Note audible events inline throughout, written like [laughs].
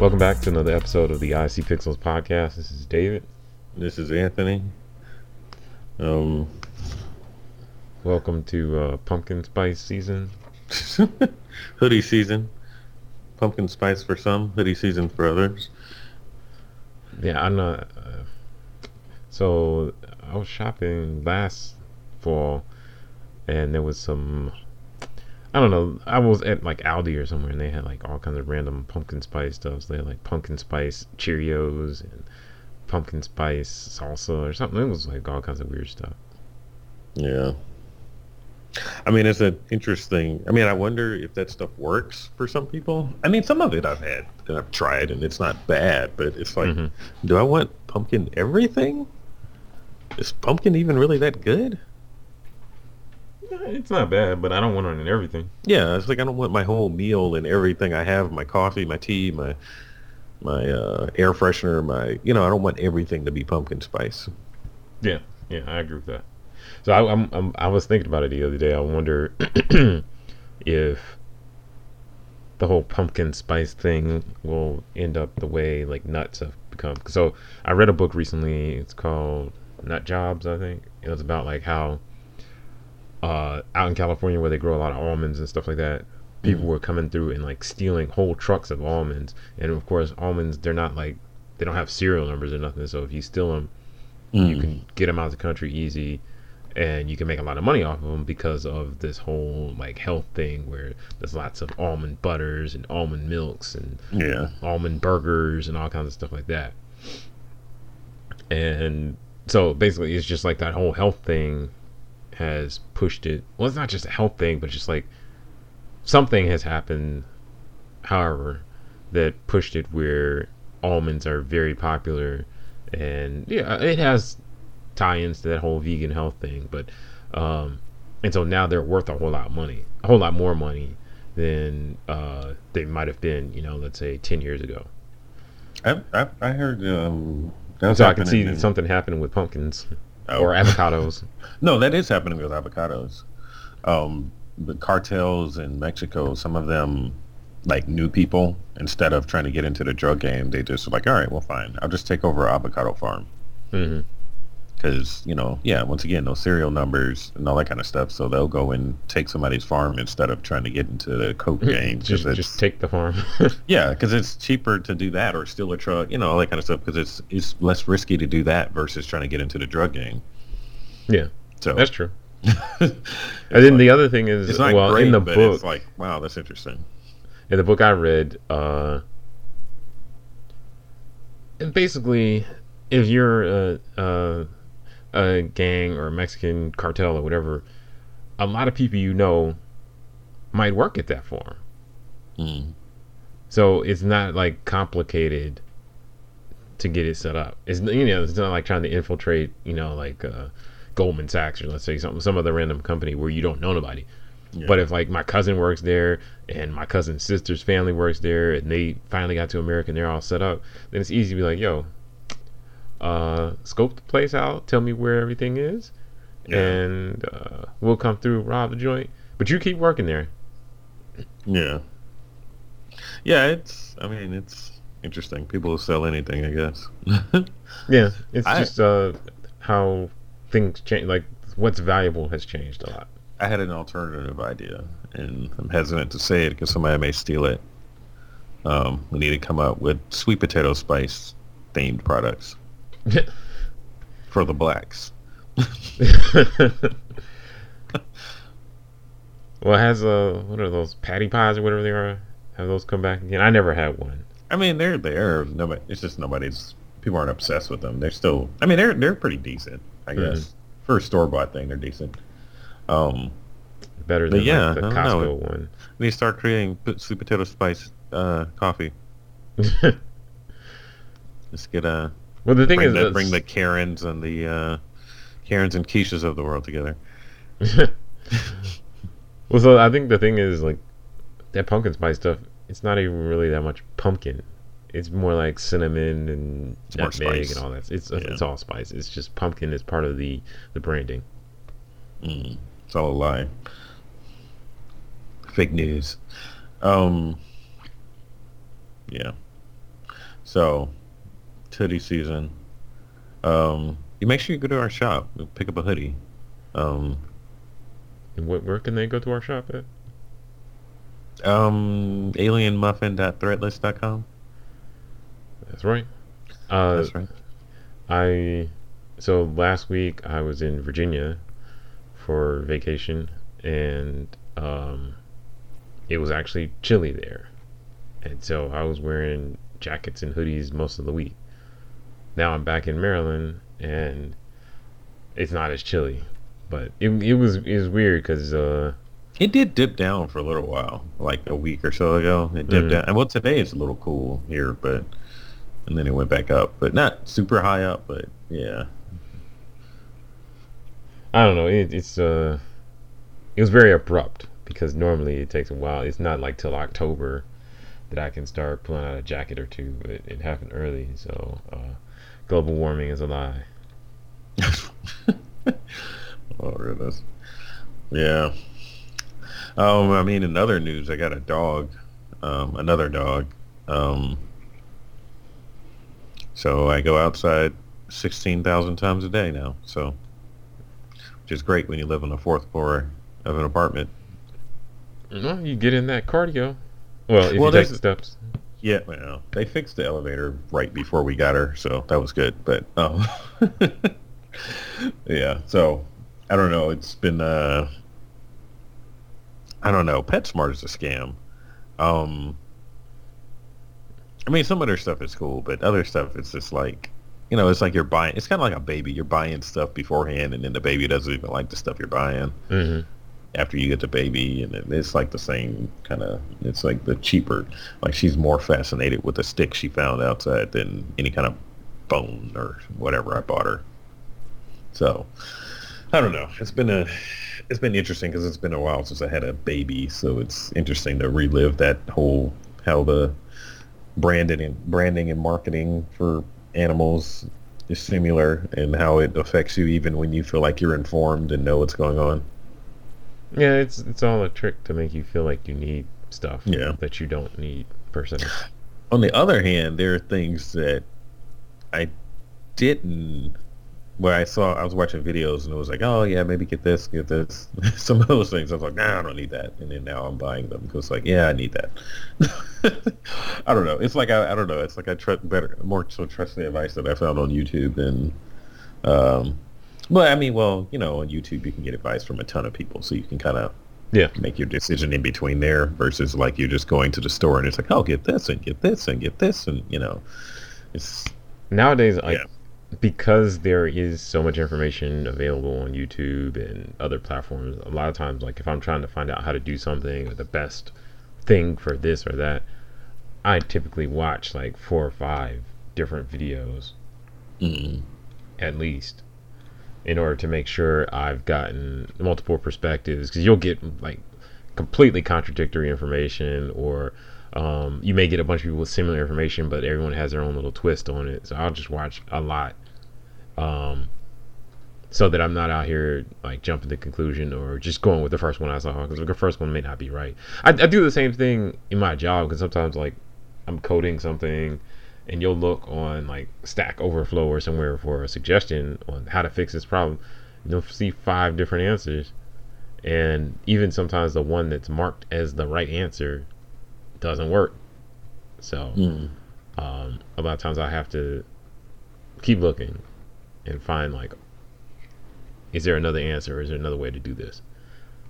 Welcome back to another episode of the IC Pixels podcast. This is David. This is Anthony. Um, Welcome to uh, pumpkin spice season. [laughs] hoodie season. Pumpkin spice for some, hoodie season for others. Yeah, I'm not. Uh, so I was shopping last fall, and there was some. I don't know. I was at like Aldi or somewhere, and they had like all kinds of random pumpkin spice stuff. So they had like pumpkin spice Cheerios and pumpkin spice salsa or something. It was like all kinds of weird stuff. Yeah. I mean, it's an interesting. I mean, I wonder if that stuff works for some people. I mean, some of it I've had and I've tried, and it's not bad. But it's like, Mhm. do I want pumpkin everything? Is pumpkin even really that good? It's not bad, but I don't want it in everything. Yeah, it's like I don't want my whole meal and everything I have, my coffee, my tea, my my uh, air freshener, my you know, I don't want everything to be pumpkin spice. Yeah, yeah, I agree with that. So I, I'm, I'm I was thinking about it the other day. I wonder [clears throat] if the whole pumpkin spice thing will end up the way like nuts have become. So I read a book recently. It's called Nut Jobs, I think. It was about like how uh, out in California where they grow a lot of almonds and stuff like that. People were coming through and like stealing whole trucks of almonds, and of course, almonds they're not like they don't have serial numbers or nothing. So if you steal them, you can get them out of the country easy and you can make a lot of money off of them because of this whole like health thing where there's lots of almond butters and almond milks and Yeah. almond burgers and all kinds of stuff like that and so basically it's just like that whole health thing has pushed it. Well it's not just a health thing but just like something has happened however that pushed it where almonds are very popular. And yeah it has tie-ins to that whole vegan health thing but um and so now they're worth a whole lot of money a whole lot more money than uh they might have been you know let's say 10 years ago. I, I, I heard um, so i can see in- something happening with pumpkins Oh. or avocados No, that is happening with avocados. Um, the cartels in Mexico, some of them, like new people, instead of trying to get into the drug game, they just like, all right, well, fine, I'll just take over an avocado farm. hmm Because, you know, yeah, once again, those serial numbers and all that kind of stuff. So they'll go and take somebody's farm instead of trying to get into the coke game just just take the farm [laughs] yeah, because it's cheaper to do that or steal a truck, you know, all that kind of stuff. Because it's it's less risky to do that versus trying to get into the drug game. yeah So that's true [laughs] and then the other thing is well great, in the book it's like, wow, that's interesting. in the book I read, uh, and basically, if you're a, a gang or a Mexican cartel or whatever, a lot of people you know might work at that farm. Mm. So it's not like complicated to get it set up. It's you know it's not like trying to infiltrate you know like uh, Goldman Sachs or let's say something some other random company where you don't know nobody. Yeah. But if like my cousin works there and my cousin's sister's family works there and they finally got to America and they're all set up, then it's easy to be like, yo, uh, scope the place out, tell me where everything is, Yeah. and uh, we'll come through, rob the joint. But you keep working there. Yeah. Yeah, it's. I mean, it's interesting. People will sell anything, I guess. [laughs] Yeah, it's I- just uh, how things change. Like what's valuable has changed a lot. I had an alternative idea, and I'm hesitant to say it because somebody may steal it. Um, we need to come up with sweet potato spice themed products [laughs] for the blacks. [laughs] well, has uh, what are those Patti pies or whatever they are? Have those come back again? I never had one. I mean, they're there. Nobody. It's just nobody's. People aren't obsessed with them. They're still. I mean, they're they're pretty decent. I Mhm. guess for a store bought thing, they're decent. Um, Better than yeah, like, the don't know. Costco one. They start creating sweet potato spice uh, coffee. [laughs] Just get a well, the thing bring is, the, bring the Karens and the uh, Karens and Keishas of the world together. [laughs] well, so I think the thing is like that pumpkin spice stuff. It's not even really that much pumpkin. It's more like cinnamon and It's nutmeg spice. and all that. It's Yeah. it's all spice. It's just pumpkin is part of the the branding. Mm, it's all a lie. Fake news. Um. Yeah. So, hoodie season. Um, you make sure you go to our shop, and pick up a hoodie. Um, where, where can they go to our shop at? Um, alienmuffin.threadless.com. That's right. Uh, That's right. I so last week I was in Virginia for vacation, and um, it was actually chilly there, and so I was wearing jackets and hoodies most of the week. Now I'm back in Maryland, and it's not as chilly, but it it was it was weird because uh, it did dip down for a little while, like a week or so ago. It dipped mm-hmm. down, and well, today it's a little cool here, but and then it went back up, but not super high up, but yeah. I don't know. It, it's uh, it was very abrupt because normally it takes a while. It's not like till October that I can start pulling out a jacket or two, but it, it happened early. So uh, global warming is a lie. [laughs] oh goodness. Yeah. Um, I mean, in other news, I got a dog, um, another dog. Um, so I go outside sixteen thousand times a day now. So, which is great when you live on the fourth floor of an apartment. Well, you get in that cardio. Well, if well, you take the steps. Yeah, well, they fixed the elevator right before we got her, so that was good. But um, [laughs] yeah, so I don't know. It's been uh, I don't know. PetSmart is a scam. Um, I mean, some of their stuff is cool, but other stuff it's just like, you know, it's like you're buying. It's kind of like a baby. You're buying stuff beforehand, and then the baby doesn't even like the stuff you're buying. Mm-hmm. After you get the baby, and it's like the same kind of. It's like the cheaper. Like she's more fascinated with the stick she found outside than any kind of bone or whatever I bought her. So, I don't know. It's been a it's been interesting because it's been a while since I had a baby, so it's interesting to relive that whole how the branding and branding and marketing for animals is similar and how it affects you even when you feel like you're informed and know what's going on. Yeah, it's it's all a trick to make you feel like you need stuff yeah. that you don't need per se. On the other hand, there are things that I didn't where I saw I was watching videos and it was like, oh yeah, maybe get this, get this. [laughs] Some of those things I was like, nah, I don't need that. And then now I'm buying them because like, yeah, I need that. [laughs] I don't know. It's like I, I don't know. It's like I trust better, more so trust the advice that I found on YouTube and, um, but I mean, well, you know, on YouTube you can get advice from a ton of people, so you can kind of yeah make your decision in between there versus like you're just going to the store and it's like, oh, get this and get this and get this and you know, it's nowadays like. Yeah because there is so much information available on YouTube and other platforms, a lot of times, like if I'm trying to find out how to do something or the best thing for this or that, I typically watch like four or five different videos mm-hmm. at least in order to make sure I've gotten multiple perspectives because you'll get like completely contradictory information or um, you may get a bunch of people with similar information, but everyone has their own little twist on it. So I'll just watch a lot, um, so that I'm not out here like jumping to conclusion or just going with the first one I saw because the first one may not be right. I, I do the same thing in my job because sometimes like I'm coding something and you'll look on like Stack Overflow or somewhere for a suggestion on how to fix this problem. You'll see five different answers, and even sometimes the one that's marked as the right answer doesn't work. So mm. um, a lot of times I have to keep looking and find like, is there another answer? Or is there another way to do this?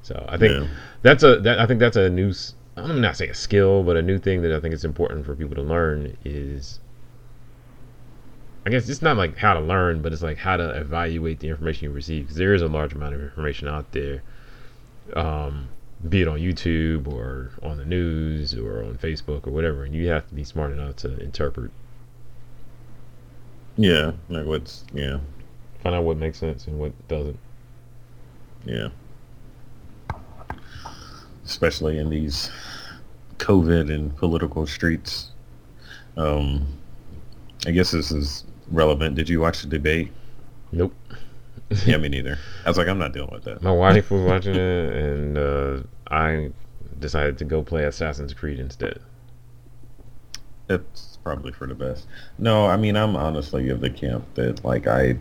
So I think yeah. that's a that I think that's a new. I'm not saying a skill, but a new thing that I think is important for people to learn is. I guess it's not like how to learn, but it's like how to evaluate the information you receive because there is a large amount of information out there. Um, be it on YouTube or on the news or on Facebook or whatever, and you have to be smart enough to interpret. Yeah, like what's yeah. Find out what makes sense and what doesn't. Yeah. Especially in these COVID and political streets. Um, I guess this is relevant. Did you watch the debate? Nope yeah, [laughs] me neither. I was like, I'm not dealing with that. My wife was watching it, and uh, I decided to go play Assassin's Creed instead. It's probably for the best. No, I mean I'm honestly of the camp that like I.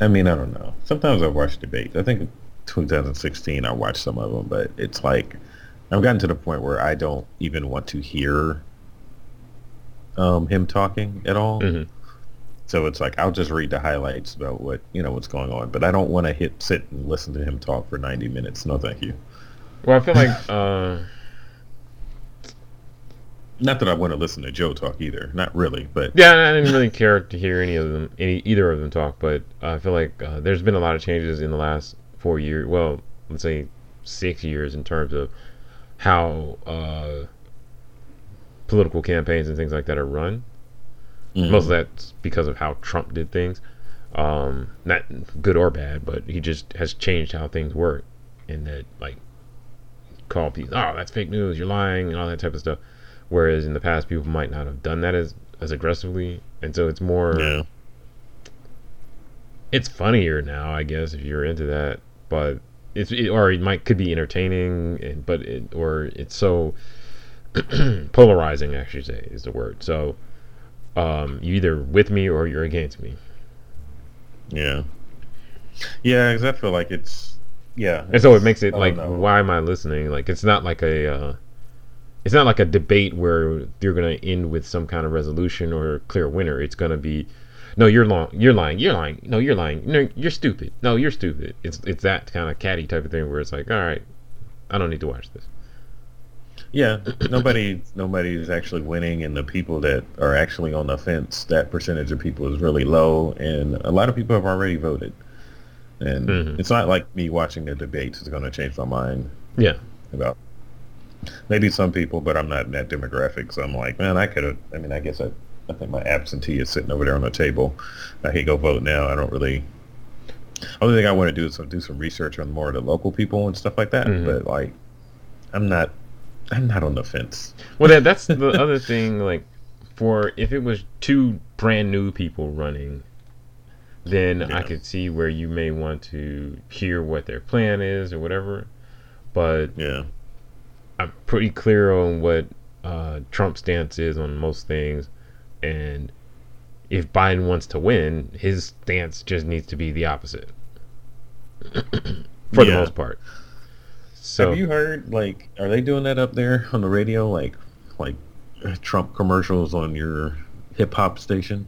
I mean I don't know. Sometimes I watch debates. I think 2016 I watched some of them, but it's like I've gotten to the point where I don't even want to hear um, him talking at all. Mhm. So it's like I'll just read the highlights about what you know what's going on, but I don't want to hit sit and listen to him talk for 90 minutes. No, thank you. Well, I feel like [laughs] uh, Not that I want to listen to Joe talk either. Not really, but yeah, I didn't really care to hear any of them, any either of them talk. But I feel like uh, there's been a lot of changes in the last four years. Well, let's say six years in terms of how uh, political campaigns and things like that are run. Mhm. Most of that's because of how Trump did things. Um, not good or bad, but he just has changed how things work. And that, like, call people, oh, that's fake news, you're lying, and all that type of stuff. Whereas in the past, people might not have done that as, as aggressively. And so it's more, yeah, it's funnier now, I guess, if you're into that. But it's, it, or it might, could be entertaining, and, but it, or it's so [clears throat] polarizing, I should say, is the word. So, um, you either with me or you're against me. yeah, yeah. Because I feel like it's yeah, And so it makes it like, know. why am I listening? Like, it's not like a, uh, it's not like a debate where you're gonna end with some kind of resolution or clear winner. It's gonna be, no, you're lying, you're lying, you're lying, no, you're lying, no, you're stupid, no, you're stupid. It's it's that kind of catty type of thing where it's like, all right, I don't need to watch this. Yeah, nobody nobody's actually winning, and the people that are actually on the fence, that percentage of people is really low, and a lot of people have already voted. And Mhm. it's not like me watching the debates is going to change my mind Yeah, about. Maybe some people, but I'm not in that demographic, so I'm like, man, I could have. I mean, I guess I, I think my absentee is sitting over there on the table. I can go vote now. I don't really. Only thing I want to do is some, do some research on more of the local people and stuff like that. Mhm. But like, I'm not. I'm not on the fence. well, that, that's the [laughs] other thing. Like, for if it was two brand new people running, then I could see where you may want to hear what their plan is or whatever. But Yeah. I'm pretty clear on what uh, Trump's stance is on most things, and if Biden wants to win, his stance just needs to be the opposite, [clears throat] for the most part. So Have you heard like are they doing that up there on the radio like like Trump commercials on your hip hop station?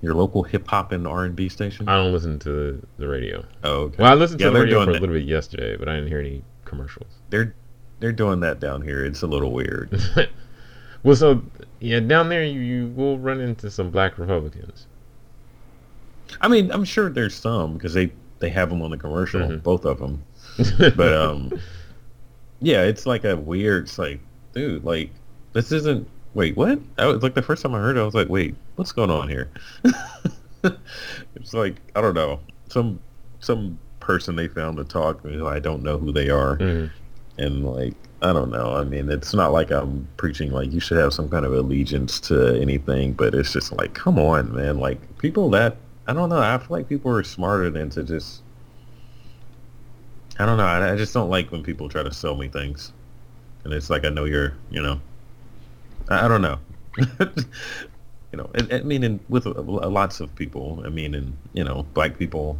Your local hip hop and R and B station? I don't listen to the radio. oh, okay. Well, I listened Yeah, to the radio for a little bit yesterday, but I didn't hear any commercials. They're they're doing that down here. It's a little weird. [laughs] well, so yeah, down there you, you will run into some black Republicans. I mean, I'm sure there's some because they they have them on the commercial, Mhm. both of them. [laughs] But um, yeah, it's like a weird. It's like, dude, like this isn't. Wait, what? I was like the first time I heard it, I was like, wait, what's going on here? [laughs] it's like I don't know some some person they found to talk. I don't know who they are, Mhm. and like I don't know. I mean, it's not like I'm preaching like you should have some kind of allegiance to anything, but it's just like, come on, man. Like people that I don't know. I feel like people are smarter than to just. I don't know. I, I just don't like when people try to sell me things, and it's like I know you're, you know. I, I don't know. [laughs] you know, and, I mean, and with uh, lots of people. I mean, and you know, black people,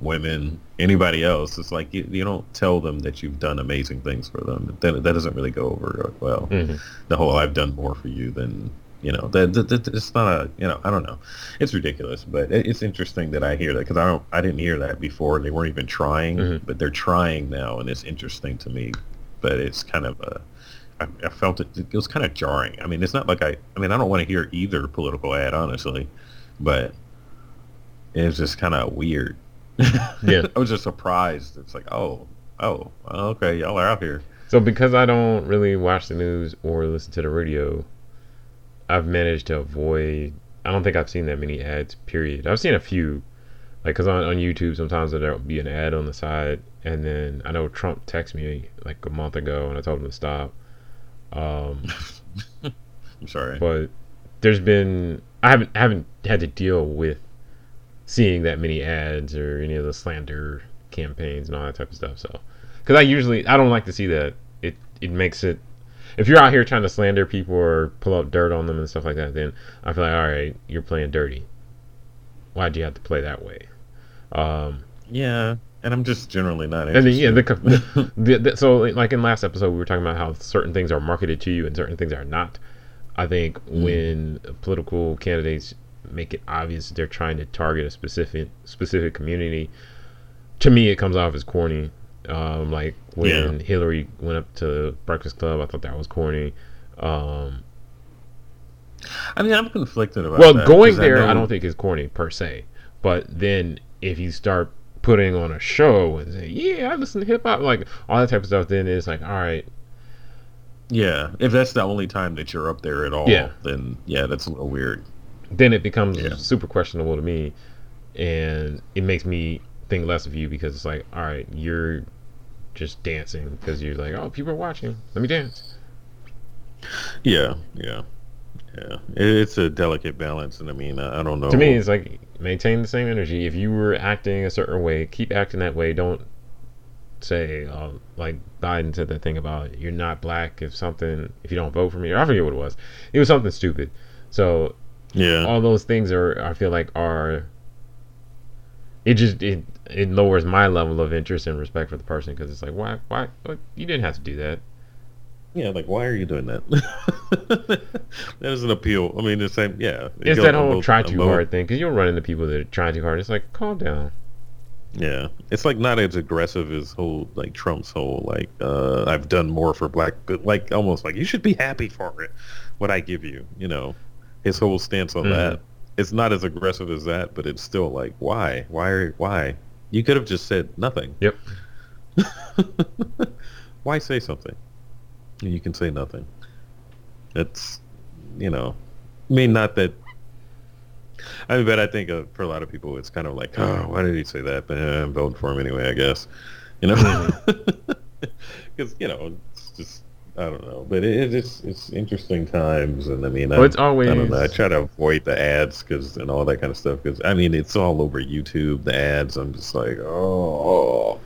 women, anybody else. It's like you, you don't tell them that you've done amazing things for them. That that doesn't really go over well. Mhm. The whole "I've done more for you than." You know, that, that, that it's not a, you know, I don't know. It's ridiculous, but it, it's interesting that I hear that because I don't, I didn't hear that before. They weren't even trying, Mhm. but they're trying now, and it's interesting to me. But it's kind of a, I, I felt it, it was kind of jarring. I mean, it's not like I, I mean, I don't want to hear either political ad, honestly, but it was just kind of weird. Yeah. [laughs] I was just surprised. It's like, oh, oh, okay, y'all are out here. So because I don't really watch the news or listen to the radio, I've managed to avoid. I don't think I've seen that many ads. Period. I've seen a few, like because on on YouTube sometimes there'll be an ad on the side, and then I know Trump texted me like a month ago, and I told him to stop. Um, [laughs] I'm sorry. but there's been I haven't haven't had to deal with seeing that many ads or any of the slander campaigns and all that type of stuff. So, because I usually I don't like to see that. It it makes it if you're out here trying to slander people or pull up dirt on them and stuff like that, then I feel like all right, you're playing dirty. Why'd you have to play that way? Um, yeah, and I'm just generally not. And then, yeah, the, the, [laughs] the, the, so like in last episode we were talking about how certain things are marketed to you and certain things are not. I think mm. when political candidates make it obvious they're trying to target a specific specific community, to me it comes off as corny. Um, like when yeah. Hillary went up to Breakfast Club, I thought that was corny. Um, I mean, I'm conflicted about. Well, going there, I, I, don't think is corny per se. But then if you start putting on a show and say, "Yeah, I listen to hip hop," like all that type of stuff, then it's like, all right. Yeah, if that's the only time that you're up there at all, yeah. then yeah, that's a little weird. Then it becomes yeah. super questionable to me, and it makes me think less of you because it's like, all right, you're just dancing because you're like, oh, people are watching. Let me dance. Yeah, yeah, yeah. It's a delicate balance, and I mean, I don't know. To me, it's like maintain the same energy. If you were acting a certain way, keep acting that way. Don't say uh, like Biden said that thing about you're not black if something if you don't vote for me. Or I forget what it was. It was something stupid. So yeah, all those things are I feel like are it just it it lowers my level of interest and respect for the person because it's like why why you didn't have to do that. Yeah, like why are you doing that? [laughs] that doesn't appeal. I mean, the same. Yeah, it's that whole try too hard thing because you'll run into people that are trying too hard. It's like calm down. Yeah, it's like not as aggressive as whole like Trump's whole like uh, I've done more for black, but like almost like you should be happy for it. What I give you, you know, his whole stance on mm. that. It's not as aggressive as that, but it's still like why, why, why? You could have just said nothing. Yep. [laughs] why say something? you can say nothing. It's, you know, I mean, not that. I mean, but I think uh, for a lot of people, it's kind of like, oh, why did he say that? But eh, I'm voting for him anyway, I guess. You know, [laughs] because you know, it's just I don't know, but it, it's it's interesting times, and I mean, well, I, it's always I don't know. I try to avoid the ads because and all that kind of stuff because I mean, it's all over YouTube. The ads, I'm just like, oh.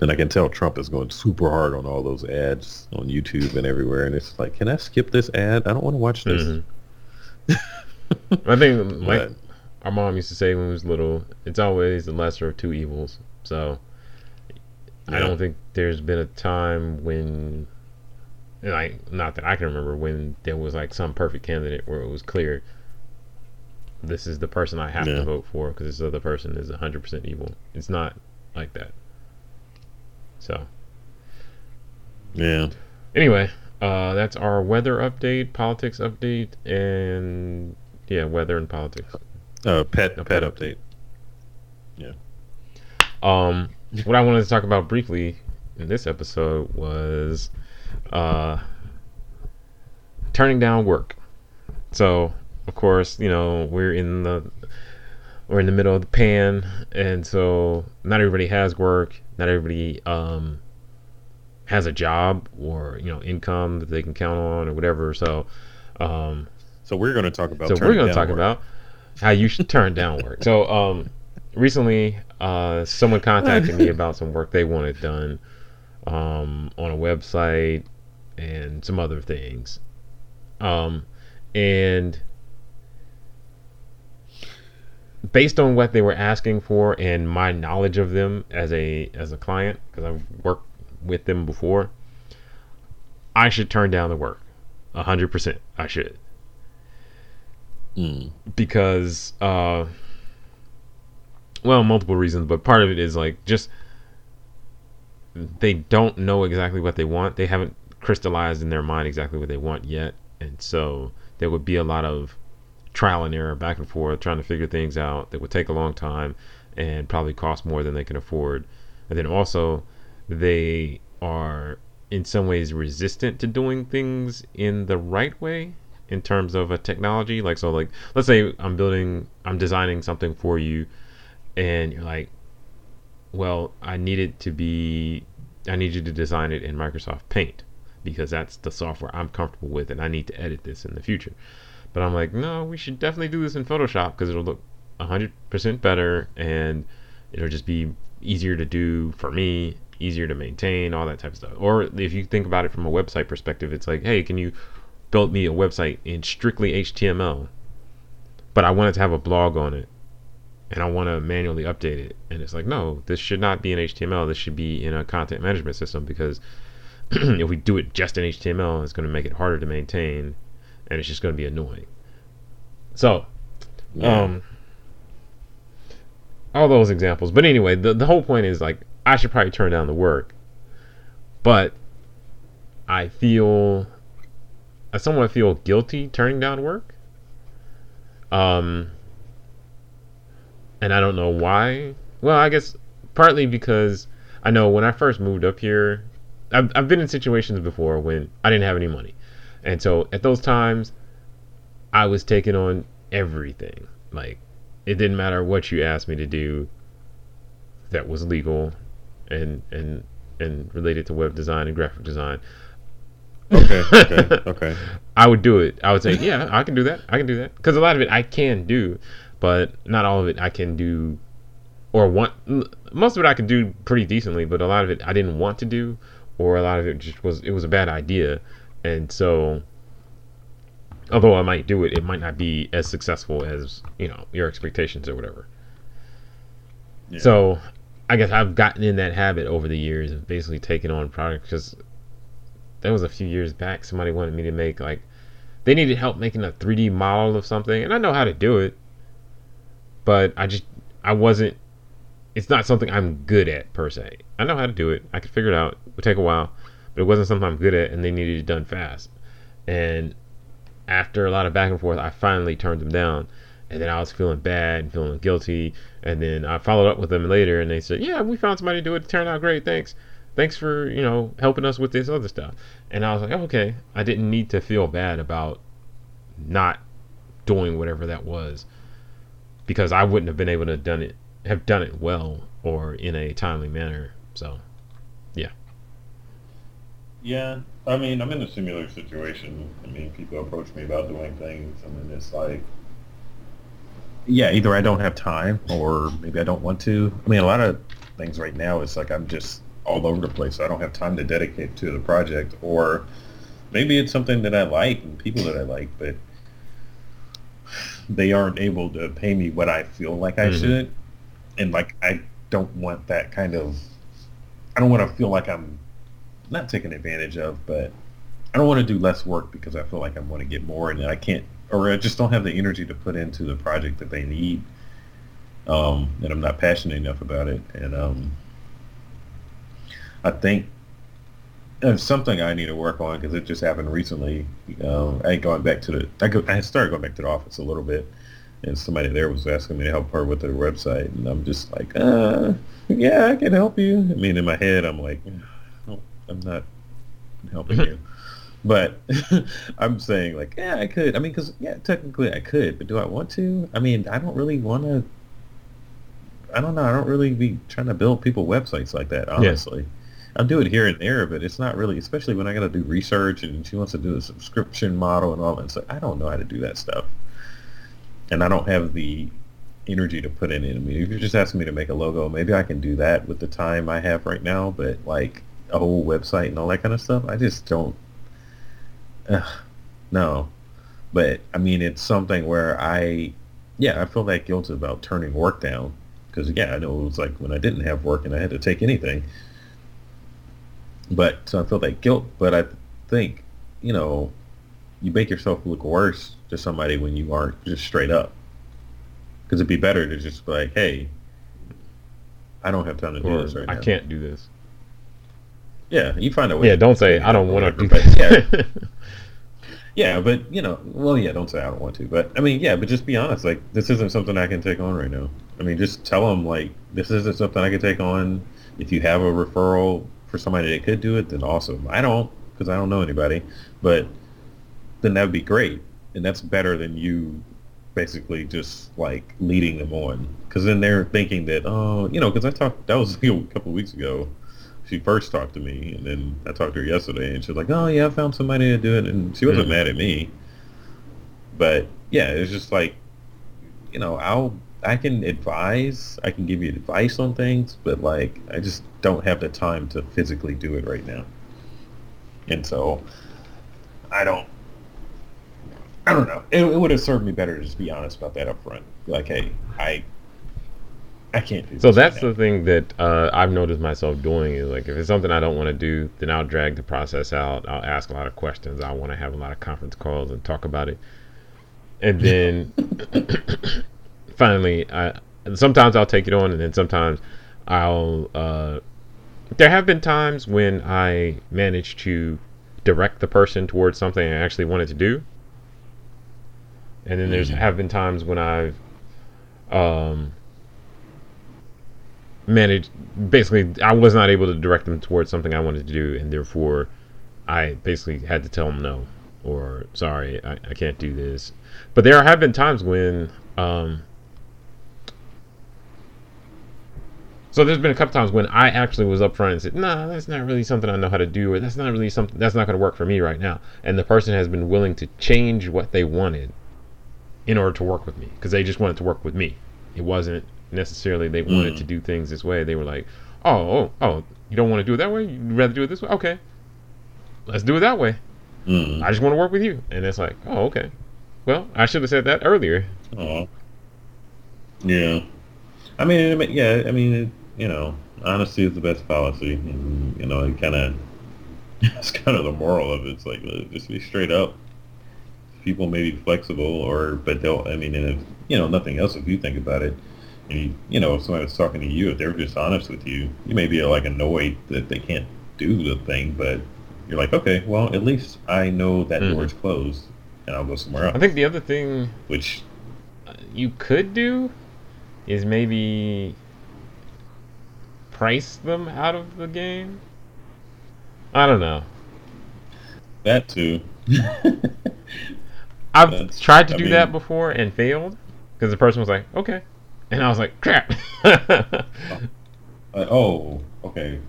And I can tell Trump is going super hard on all those ads on YouTube and everywhere. And it's like, can I skip this ad? I don't want to watch this. Mm-hmm. [laughs] I think like our mom used to say when we was little, it's always the lesser of two evils. So yeah. I don't think there's been a time when, like, not that I can remember, when there was like some perfect candidate where it was clear this is the person I have yeah. to vote for because this other person is 100% evil. It's not like that. So, yeah. Anyway, uh, that's our weather update, politics update, and yeah, weather and politics. Uh, pet, pet, pet update. Yeah. Um, what I wanted to talk about briefly in this episode was uh, turning down work. So, of course, you know we're in the we're in the middle of the pan, and so not everybody has work not everybody um, has a job or you know income that they can count on or whatever. So, um, so we're going to talk about. So we're going to talk work. about how you should turn down work. So, um, recently, uh, someone contacted me about some work they wanted done um, on a website and some other things, um, and based on what they were asking for and my knowledge of them as a as a client because I've worked with them before, I should turn down the work. A hundred percent, I should. Mm. Because, uh, well, multiple reasons, but part of it is like just they don't know exactly what they want. They haven't crystallized in their mind exactly what they want yet, and so there would be a lot of trial and error back and forth trying to figure things out that would take a long time and probably cost more than they can afford. And then also they are in some ways resistant to doing things in the right way in terms of a technology. Like so like let's say i'm building i'm designing something for you and you're like well i need it to be i need you to design it in microsoft paint because that's the software i'm comfortable with and i need to edit this in the future but I'm like, no, we should definitely do this in Photoshop because it'll look 100% better and it'll just be easier to do for me easier to maintain, all that type of stuff. Or if you think about it from a website perspective, it's like, hey, can you build me a website in strictly HTML? But I wanted to have a blog on it and I want to manually update it. And it's like, no, this should not be in HTML. This should be in a content management system because [clears throat] if we do it just in HTML, it's going to make it harder to maintain and it's just going to be annoying. So, yeah. um, all those examples. But anyway, the, the whole point is like, I should probably turn down the work. But I feel, I somewhat feel guilty turning down work. Um, and I don't know why. Well, I guess partly because I know when I first moved up here, I've, I've been in situations before when I didn't have any money. And so at those times, I was taking on everything. Like, it didn't matter what you asked me to do that was legal and, and, and related to web design and graphic design. Okay, okay, [laughs] okay. I would do it. I would say, yeah, I can do that. I can do that. Because a lot of it I can do but not all of it I can do or want most of it I can do pretty decently, but a lot of it I didn't want to do or a lot of it just was it was a bad idea. And so although I might do it, it might not be as successful as, you know, your expectations or whatever. Yeah. So I guess I've gotten in that habit over the years of basically taking on products because that was a few years back. Somebody wanted me to make like they needed help making a 3D model of something, and I know how to do it but I just I wasn't. It's not something I'm good at per se. I know how to do it. I could figure it out. Would take a while, but it wasn't something I'm good at, and they needed it done fast. And after a lot of back and forth, I finally turned them down. And then I was feeling bad and feeling guilty. And then I followed up with them later, and they said, "Yeah, we found somebody to do it. It turned out great. Thanks, thanks for you know helping us with this other stuff." And I was like, "Okay, I didn't need to feel bad about not doing whatever that was." because I wouldn't have been able to done it have done it well or in a timely manner. So, yeah. Yeah, I mean, I'm in a similar situation. I mean, people approach me about doing things, and then it's like, yeah, either I don't have time or maybe I don't want to. I mean, a lot of things right now, it's like I'm just all over the place. I don't have time to dedicate to the project, or maybe it's something that I like and people that I like, but they aren't able to pay me what I feel like I mm-hmm. should, and like I don't want that kind of. I don't want to feel like I'm not taken advantage of, but I don't want to do less work because I feel like I want to get more, and I can't, or I just don't have the energy to put into the project that they need. Um, and I'm not passionate enough about it, and um, I think it's something I need to work on because it just happened recently. Um, I ain't going back to the. I go. I started going back to the office a little bit, and somebody there was asking me to help her with their website, and I'm just like, uh, yeah, I can help you. I mean, in my head, I'm like, I'm not helping you. [laughs] But [laughs] I'm saying like, yeah, I could. I mean, because yeah, technically I could, but do I want to? I mean, I don't really want to. I don't know. I don't really be trying to build people websites like that, honestly. Yeah. I'll do it here and there, but it's not really, especially when I got to do research and she wants to do a subscription model and all that. Like, I don't know how to do that stuff. And I don't have the energy to put in it. I mean, if you're just asking me to make a logo, maybe I can do that with the time I have right now, but like a whole website and all that kind of stuff, I just don't, uh, no. But I mean, it's something where I, yeah, I feel that guilt about turning work down because yeah, I know it was like when I didn't have work and I had to take anything but so I feel that guilt. But I think, you know, you make yourself look worse to somebody when you aren't just straight up. Because it'd be better to just be like, hey, I don't have time to or, do this right I now. I can't do this. Yeah, you find a way. Yeah, don't say I don't want to do that. Yeah. [laughs] yeah, but you know, well, yeah, don't say I don't want to, but I mean, yeah, but just be honest. Like, this isn't something I can take on right now. I mean, just tell them like this isn't something I can take on. If you have a referral, for somebody that could do it, then awesome. I don't because I don't know anybody, but then that would be great, and that's better than you basically just like leading them on because then they're thinking that oh you know because I talked that was [laughs] a couple of weeks ago she first talked to me and then I talked to her yesterday and she was like oh yeah I found somebody to do it and she wasn't mm-hmm. mad at me but yeah it's just like you know I'll I can advise, I can give you advice on things, but like I just don't have the time to physically do it right now. And so I don't I don't know. It, it would have served me better to just be honest about that up front. Like, hey, I I can't do So that's right the thing that uh, I've noticed myself doing is like if it's something I don't want to do, then I'll drag the process out. I'll ask a lot of questions. I want to have a lot of conference calls and talk about it. And [laughs] then finally, I sometimes I'll take it on, and then sometimes I'll. Uh, there have been times when I managed to direct the person towards something I actually wanted to do, and then there's mm-hmm. have been times when I've um, managed. Basically, I was not able to direct them towards something I wanted to do, and therefore, I basically had to tell them no or sorry, I, I can't do this. But there have been times when um, So there's been a couple times when I actually was upfront and said, "Nah, that's not really something I know how to do, or that's not really something that's not going to work for me right now." And the person has been willing to change what they wanted in order to work with me because they just wanted to work with me. It wasn't necessarily they wanted mm. to do things this way. They were like, "Oh, oh, oh, you don't want to do it that way? You'd rather do it this way? Okay, let's do it that way. Mm. I just want to work with you." And it's like, "Oh, okay. Well, I should have said that earlier." Oh, yeah. I mean, yeah. I mean, it, you know, honesty is the best policy, and you know, it kind of [laughs] it's kind of the moral of it. It's like uh, just be straight up. People may be flexible, or but they'll. I mean, and if you know nothing else, if you think about it, and you, you know, if somebody was talking to you, if they were just honest with you, you may be like annoyed that they can't do the thing, but you're like, okay, well, at least I know that mm-hmm. door's closed, and I'll go somewhere else. I think the other thing, which you could do, is maybe price them out of the game. I don't know. That too. I've That's, tried to I do mean, that before and failed because the person was like, "Okay," and I was like, "Crap." [laughs] uh, oh, okay,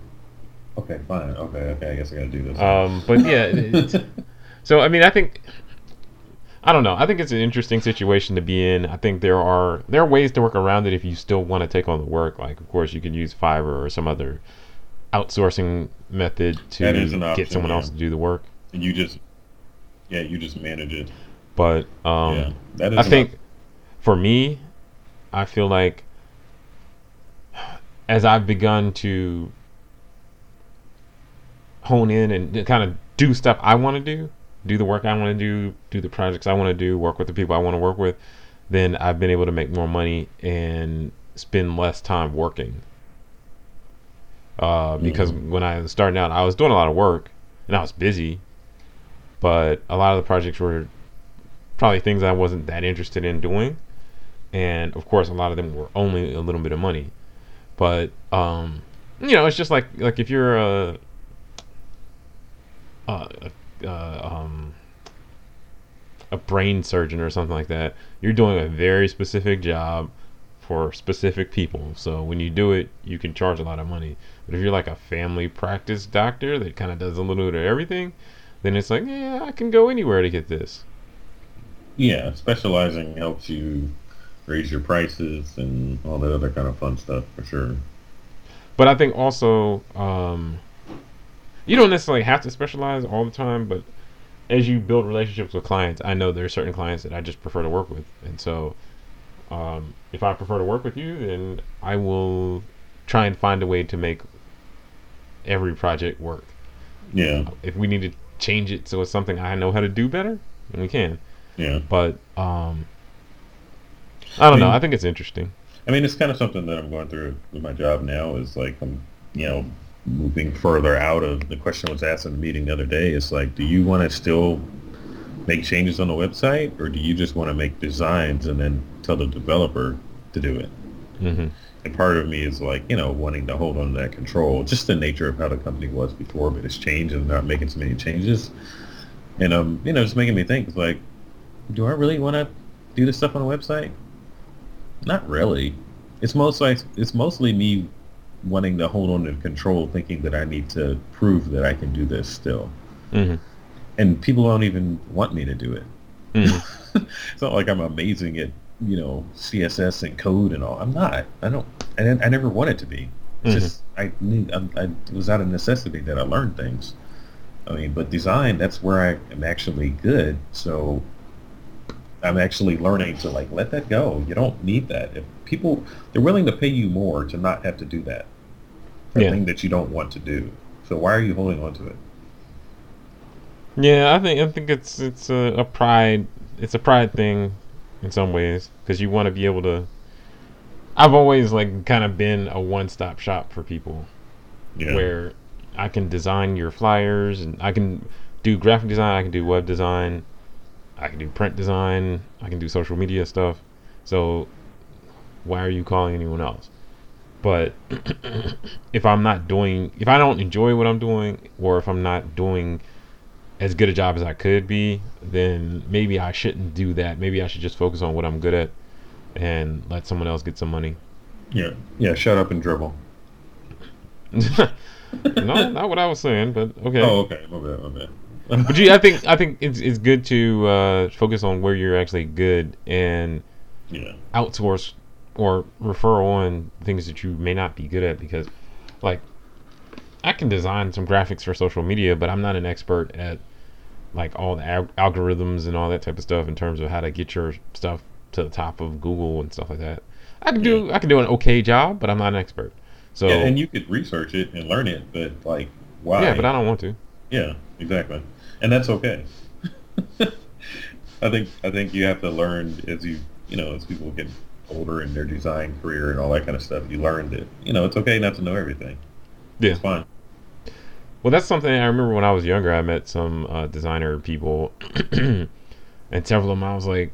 okay, fine, okay, okay. I guess I gotta do this. Um, but yeah, [laughs] so I mean, I think I don't know. I think it's an interesting situation to be in. I think there are there are ways to work around it if you still want to take on the work. Like, of course, you could use Fiverr or some other outsourcing method to option, get someone yeah. else to do the work. And you just, yeah, you just manage it. But um, yeah, that is I think for me, I feel like as I've begun to hone in and kind of do stuff I want to do, do the work I want to do, do the projects I want to do, work with the people I want to work with, then I've been able to make more money and spend less time working. Uh, because mm-hmm. when I was starting out, I was doing a lot of work and I was busy, but a lot of the projects were probably things I wasn't that interested in doing, and of course, a lot of them were only a little bit of money. But um, you know, it's just like like if you're a, a uh, um, a brain surgeon or something like that, you're doing a very specific job for specific people. So when you do it, you can charge a lot of money. But if you're like a family practice doctor that kind of does a little bit of everything, then it's like, yeah, I can go anywhere to get this. Yeah, specializing helps you raise your prices and all that other kind of fun stuff for sure. But I think also um, you don't necessarily have to specialize all the time, but as you build relationships with clients, I know there are certain clients that I just prefer to work with, and so um, if I prefer to work with you, then I will try and find a way to make every project work. Yeah. If we need to change it so it's something I know how to do better, then we can. Yeah. But um, I don't I mean, know. I think it's interesting. I mean, it's kind of something that I'm going through with my job now. Is like I'm, you know, moving further out of the question was asked in the meeting the other day is like, do you want to still make changes on the website or do you just want to make designs and then tell the developer to do it? Mm-hmm. And part of me is like, you know, wanting to hold on to that control, just the nature of how the company was before, but it's changed and not making so many changes. And, um, you know, just making me think, like, do I really want to do this stuff on the website? Not really. It's most like, it's mostly me wanting to hold on to control, thinking that I need to prove that I can do this still. Mm-hmm. And people don't even want me to do it. Mm-hmm. [laughs] it's not like I'm amazing at you know CSS and code and all. I'm not. I don't. I, I never wanted to be. It's mm-hmm. just I need. I, I was out of necessity that I learned things. I mean, but design that's where I am actually good. So I'm actually learning to like let that go. You don't need that. If people they're willing to pay you more to not have to do that. The yeah. thing that you don't want to do. So why are you holding on to it? Yeah, I think I think it's it's a, a pride it's a pride thing in some ways because you want to be able to. I've always like kind of been a one-stop shop for people, yeah. where I can design your flyers and I can do graphic design, I can do web design, I can do print design, I can do social media stuff. So why are you calling anyone else? But [clears throat] if I'm not doing, if I don't enjoy what I'm doing, or if I'm not doing as good a job as I could be, then maybe I shouldn't do that. Maybe I should just focus on what I'm good at and let someone else get some money. Yeah, yeah. Shut up and dribble. [laughs] no, not what I was saying, but okay. Oh, okay. My bad. My bad. [laughs] but you, I think I think it's it's good to uh, focus on where you're actually good and yeah. outsource or refer on things that you may not be good at because, like, I can design some graphics for social media, but I'm not an expert at like all the al- algorithms and all that type of stuff in terms of how to get your stuff to the top of Google and stuff like that. I can do I can do an okay job, but I'm not an expert. So yeah, and you could research it and learn it, but like why? Yeah, but I don't want to. Yeah, exactly, and that's okay. I think I think you have to learn as you you know as people get older in their design career and all that kind of stuff. You learn that you know it's okay not to know everything. Yeah, it's fine. Well, that's something I remember when I was younger. I met some uh, designer people, [clears throat] and several of them I was like,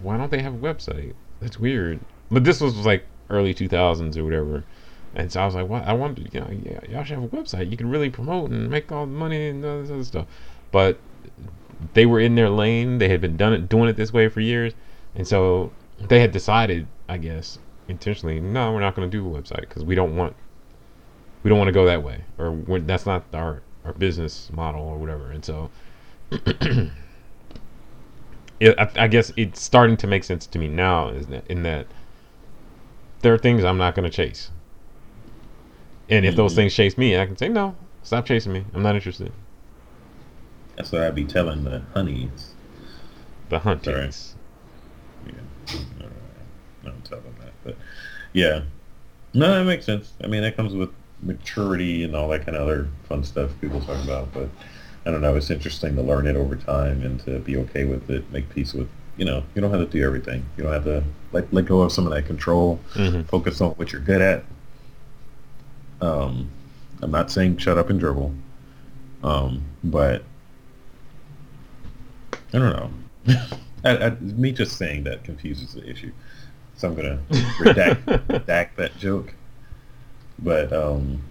"Why don't they have a website? That's weird." But this was like early 2000s or whatever, and so I was like, "What? I wanted, you know, yeah, y'all should have a website. You can really promote and make all the money and all this other stuff." But they were in their lane. They had been done it, doing it this way for years, and so they had decided, I guess, intentionally, no, we're not going to do a website because we don't want we don't want to go that way, or that's not our our business model or whatever. And so, [clears throat] it, I, I, guess it's starting to make sense to me now, is that in that there are things I'm not going to chase, and if mm-hmm. those things chase me, I can say no, stop chasing me. I'm not interested. That's what I'd be telling the honeys. The hunters. Yeah. I don't tell them that, but yeah. No, that makes sense. I mean, that comes with maturity and all that kind of other fun stuff people talk about. But I don't know. It's interesting to learn it over time and to be okay with it, make peace with. You know, you don't have to do everything. You don't have to let let go of some of that control. Mm-hmm. Focus on what you're good at. Um, I'm not saying shut up and dribble, um, but I don't know. I, I, me just saying that confuses the issue, so I'm gonna redact, [laughs] redact that joke. But um,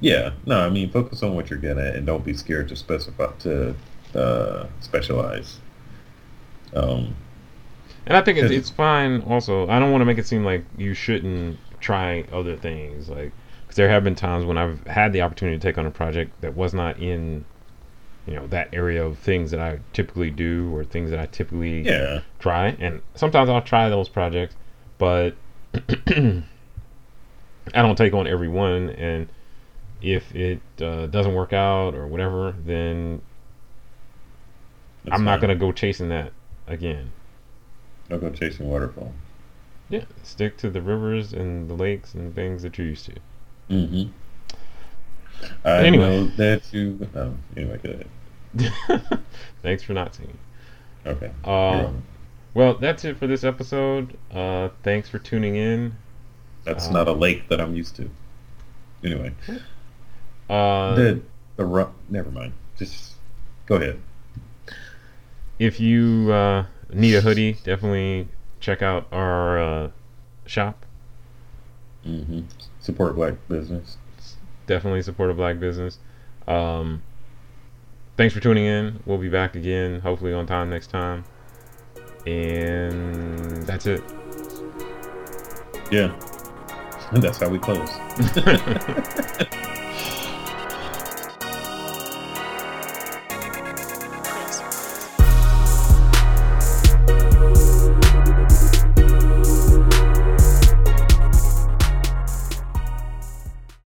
yeah, no, I mean, focus on what you're good at, and don't be scared to specify to uh, specialize. Um, and I think it's, it's fine. Also, I don't want to make it seem like you shouldn't try other things, like because there have been times when I've had the opportunity to take on a project that was not in you know that area of things that I typically do or things that I typically yeah. try and sometimes I'll try those projects but [clears throat] I don't take on every one, and if it uh, doesn't work out or whatever, then That's I'm not gonna go chasing that again. Don't go chasing waterfall. Yeah, stick to the rivers and the lakes and things that you're used to. Mm-hmm. I anyway. know that you. Anyway, go ahead. [laughs] Thanks for not singing. Okay. Uh, well, that's it for this episode. Uh, thanks for tuning in. That's uh, not a lake that I'm used to. Anyway. Uh, the the ru- never mind. Just go ahead. If you uh, need a hoodie, definitely check out our uh, shop. Mm-hmm. Support black business. Definitely support a black business. Um, thanks for tuning in. We'll be back again, hopefully on time next time. And that's it. Yeah. And [laughs] that's how we close. [laughs]